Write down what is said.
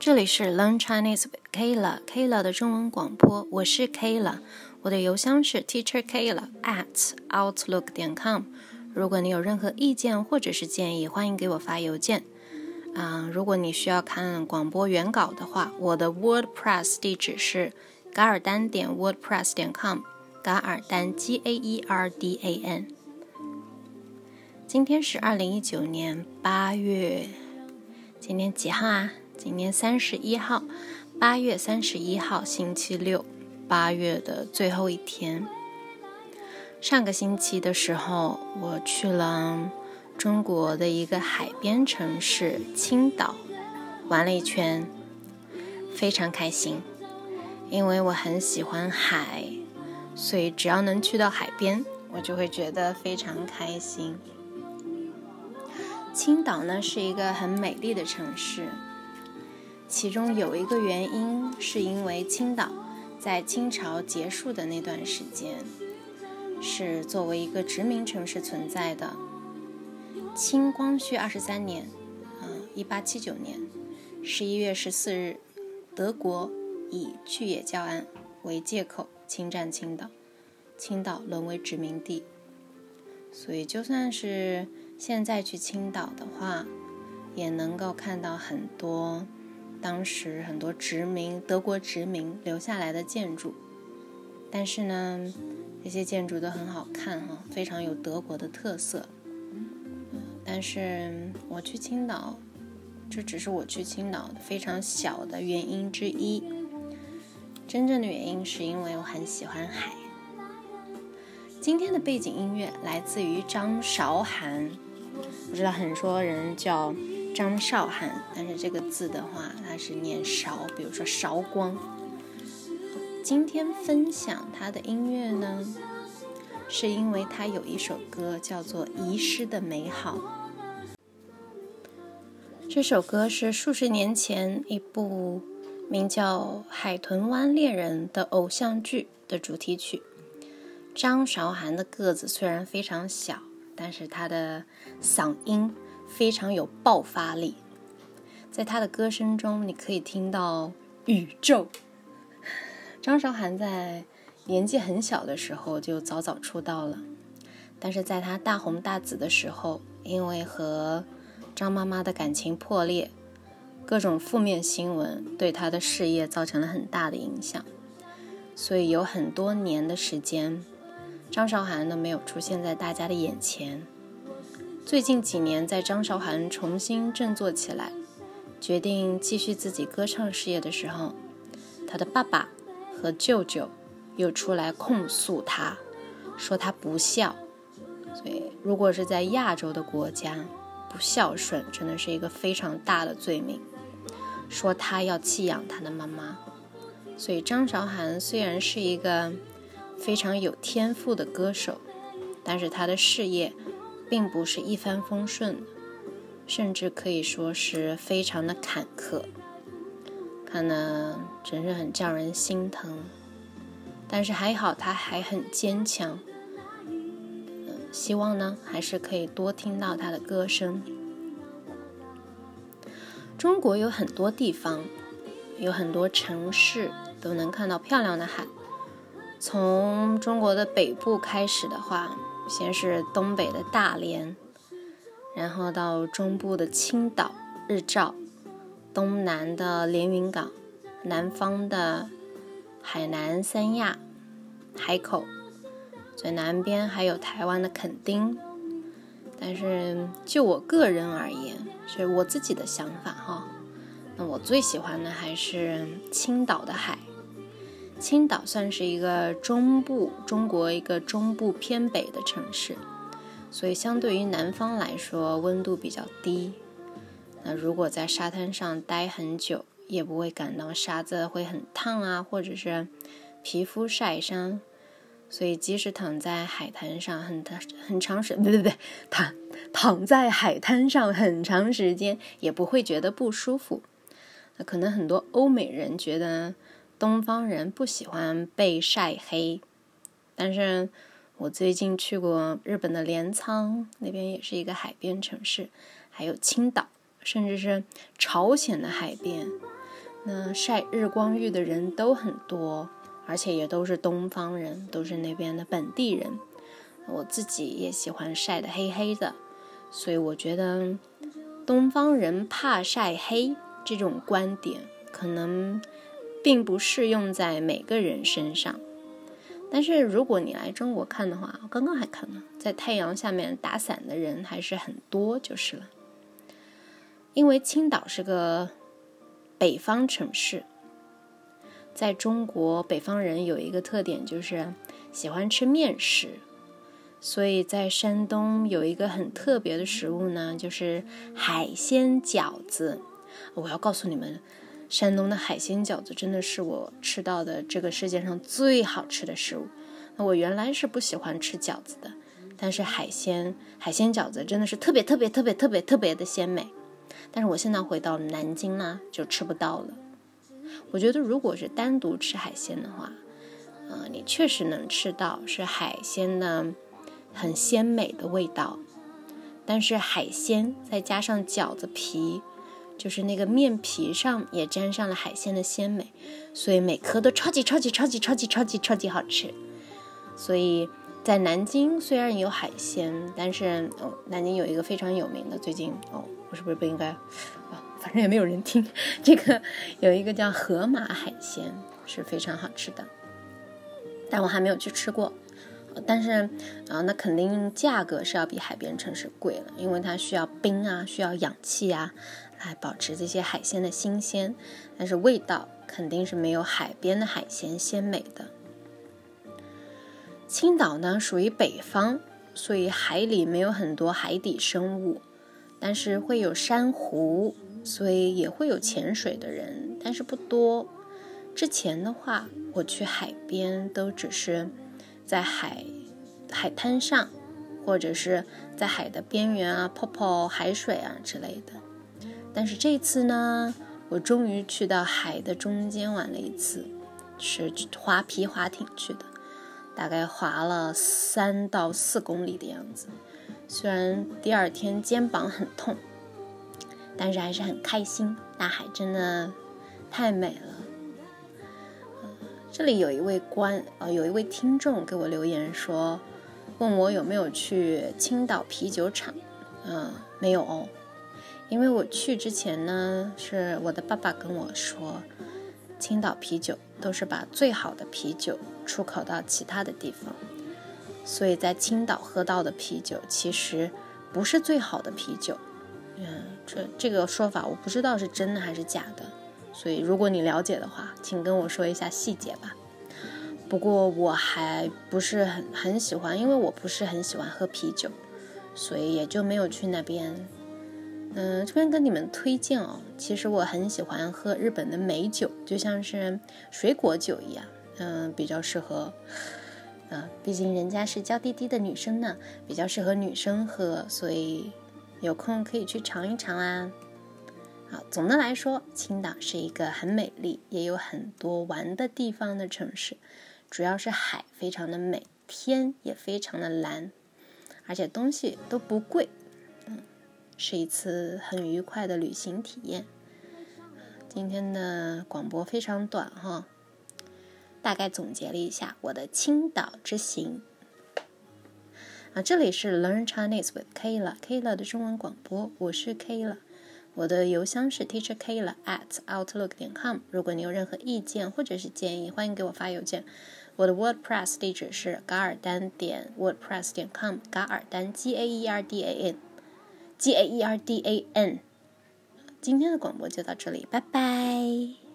这里是 Learn Chinese Kayla Kayla 的中文广播，我是 Kayla，我的邮箱是 Teacher Kayla at outlook 点 com。如果你有任何意见或者是建议，欢迎给我发邮件。啊，如果你需要看广播原稿的话，我的 WordPress 地址是噶尔丹点 WordPress 点 com，噶尔丹 G A E R D A N。今天是二零一九年八月，今天几号啊？今天三十一号，八月三十一号，星期六，八月的最后一天。上个星期的时候，我去了中国的一个海边城市青岛，玩了一圈，非常开心。因为我很喜欢海，所以只要能去到海边，我就会觉得非常开心。青岛呢是一个很美丽的城市。其中有一个原因，是因为青岛在清朝结束的那段时间，是作为一个殖民城市存在的。清光绪二十三年，嗯，一八七九年十一月十四日，德国以去野教案为借口侵占青岛，青岛沦为殖民地。所以，就算是现在去青岛的话，也能够看到很多。当时很多殖民德国殖民留下来的建筑，但是呢，这些建筑都很好看哈，非常有德国的特色。但是我去青岛，这只是我去青岛非常小的原因之一。真正的原因是因为我很喜欢海。今天的背景音乐来自于张韶涵，我知道很多人叫。张韶涵，但是这个字的话，它是念韶，比如说韶光。今天分享他的音乐呢，是因为他有一首歌叫做《遗失的美好》。这首歌是数十年前一部名叫《海豚湾恋人》的偶像剧的主题曲。张韶涵的个子虽然非常小，但是她的嗓音。非常有爆发力，在他的歌声中，你可以听到宇宙。张韶涵在年纪很小的时候就早早出道了，但是在他大红大紫的时候，因为和张妈妈的感情破裂，各种负面新闻对他的事业造成了很大的影响，所以有很多年的时间，张韶涵都没有出现在大家的眼前。最近几年，在张韶涵重新振作起来，决定继续自己歌唱事业的时候，他的爸爸和舅舅又出来控诉他，说他不孝。所以，如果是在亚洲的国家，不孝顺真的是一个非常大的罪名。说他要弃养他的妈妈。所以，张韶涵虽然是一个非常有天赋的歌手，但是他的事业。并不是一帆风顺，甚至可以说是非常的坎坷，看的真是很叫人心疼。但是还好，他还很坚强。希望呢，还是可以多听到他的歌声。中国有很多地方，有很多城市都能看到漂亮的海。从中国的北部开始的话。先是东北的大连，然后到中部的青岛、日照，东南的连云港，南方的海南三亚、海口，最南边还有台湾的垦丁。但是就我个人而言，是我自己的想法哈，那我最喜欢的还是青岛的海。青岛算是一个中部中国一个中部偏北的城市，所以相对于南方来说温度比较低。那如果在沙滩上待很久，也不会感到沙子会很烫啊，或者是皮肤晒伤。所以即使躺在海滩上很长很长时，不对不对，躺躺在海滩上很长时间，也不会觉得不舒服。那可能很多欧美人觉得。东方人不喜欢被晒黑，但是我最近去过日本的镰仓，那边也是一个海边城市，还有青岛，甚至是朝鲜的海边。那晒日光浴的人都很多，而且也都是东方人，都是那边的本地人。我自己也喜欢晒得黑黑的，所以我觉得东方人怕晒黑这种观点可能并不适用在每个人身上。但是如果你来中国看的话，我刚刚还看了，在太阳下面打伞的人还是很多，就是了。因为青岛是个北方城市，在中国北方人有一个特点，就是喜欢吃面食，所以在山东有一个很特别的食物呢，就是海鲜饺子。我要告诉你们。山东的海鲜饺子真的是我吃到的这个世界上最好吃的食物。那我原来是不喜欢吃饺子的，但是海鲜海鲜饺子真的是特别特别特别特别特别的鲜美。但是我现在回到南京呢，就吃不到了。我觉得如果是单独吃海鲜的话，呃，你确实能吃到是海鲜的很鲜美的味道，但是海鲜再加上饺子皮。就是那个面皮上也沾上了海鲜的鲜美，所以每颗都超级超级超级超级超级超级好吃。所以在南京虽然有海鲜，但是哦，南京有一个非常有名的，最近哦，我是不是不应该？啊，反正也没有人听。这个有一个叫河马海鲜是非常好吃的，但我还没有去吃过。但是啊，那肯定价格是要比海边城市贵了，因为它需要冰啊，需要氧气啊。来保持这些海鲜的新鲜，但是味道肯定是没有海边的海鲜鲜美的。青岛呢属于北方，所以海里没有很多海底生物，但是会有珊瑚，所以也会有潜水的人，但是不多。之前的话，我去海边都只是在海海滩上，或者是在海的边缘啊泡泡海水啊之类的。但是这次呢，我终于去到海的中间玩了一次，是划皮划艇去的，大概划了三到四公里的样子。虽然第二天肩膀很痛，但是还是很开心。大海真的太美了。这里有一位观呃，有一位听众给我留言说，问我有没有去青岛啤酒厂，嗯，没有哦。因为我去之前呢，是我的爸爸跟我说，青岛啤酒都是把最好的啤酒出口到其他的地方，所以在青岛喝到的啤酒其实不是最好的啤酒。嗯，这这个说法我不知道是真的还是假的，所以如果你了解的话，请跟我说一下细节吧。不过我还不是很很喜欢，因为我不是很喜欢喝啤酒，所以也就没有去那边。嗯，这边跟你们推荐哦。其实我很喜欢喝日本的美酒，就像是水果酒一样，嗯，比较适合。嗯，毕竟人家是娇滴滴的女生呢，比较适合女生喝，所以有空可以去尝一尝啊。好，总的来说，青岛是一个很美丽，也有很多玩的地方的城市，主要是海非常的美，天也非常的蓝，而且东西都不贵。嗯是一次很愉快的旅行体验。今天的广播非常短哈，大概总结了一下我的青岛之行。啊，这里是 Learn Chinese with Kayla，Kayla 的中文广播，我是 Kayla，我的邮箱是 Teacher Kayla at outlook 点 com。如果你有任何意见或者是建议，欢迎给我发邮件。我的 WordPress 地址是嘎尔丹点 WordPress 点 com，嘎尔丹 G A E R D A N。G A E R D A N，今天的广播就到这里，拜拜。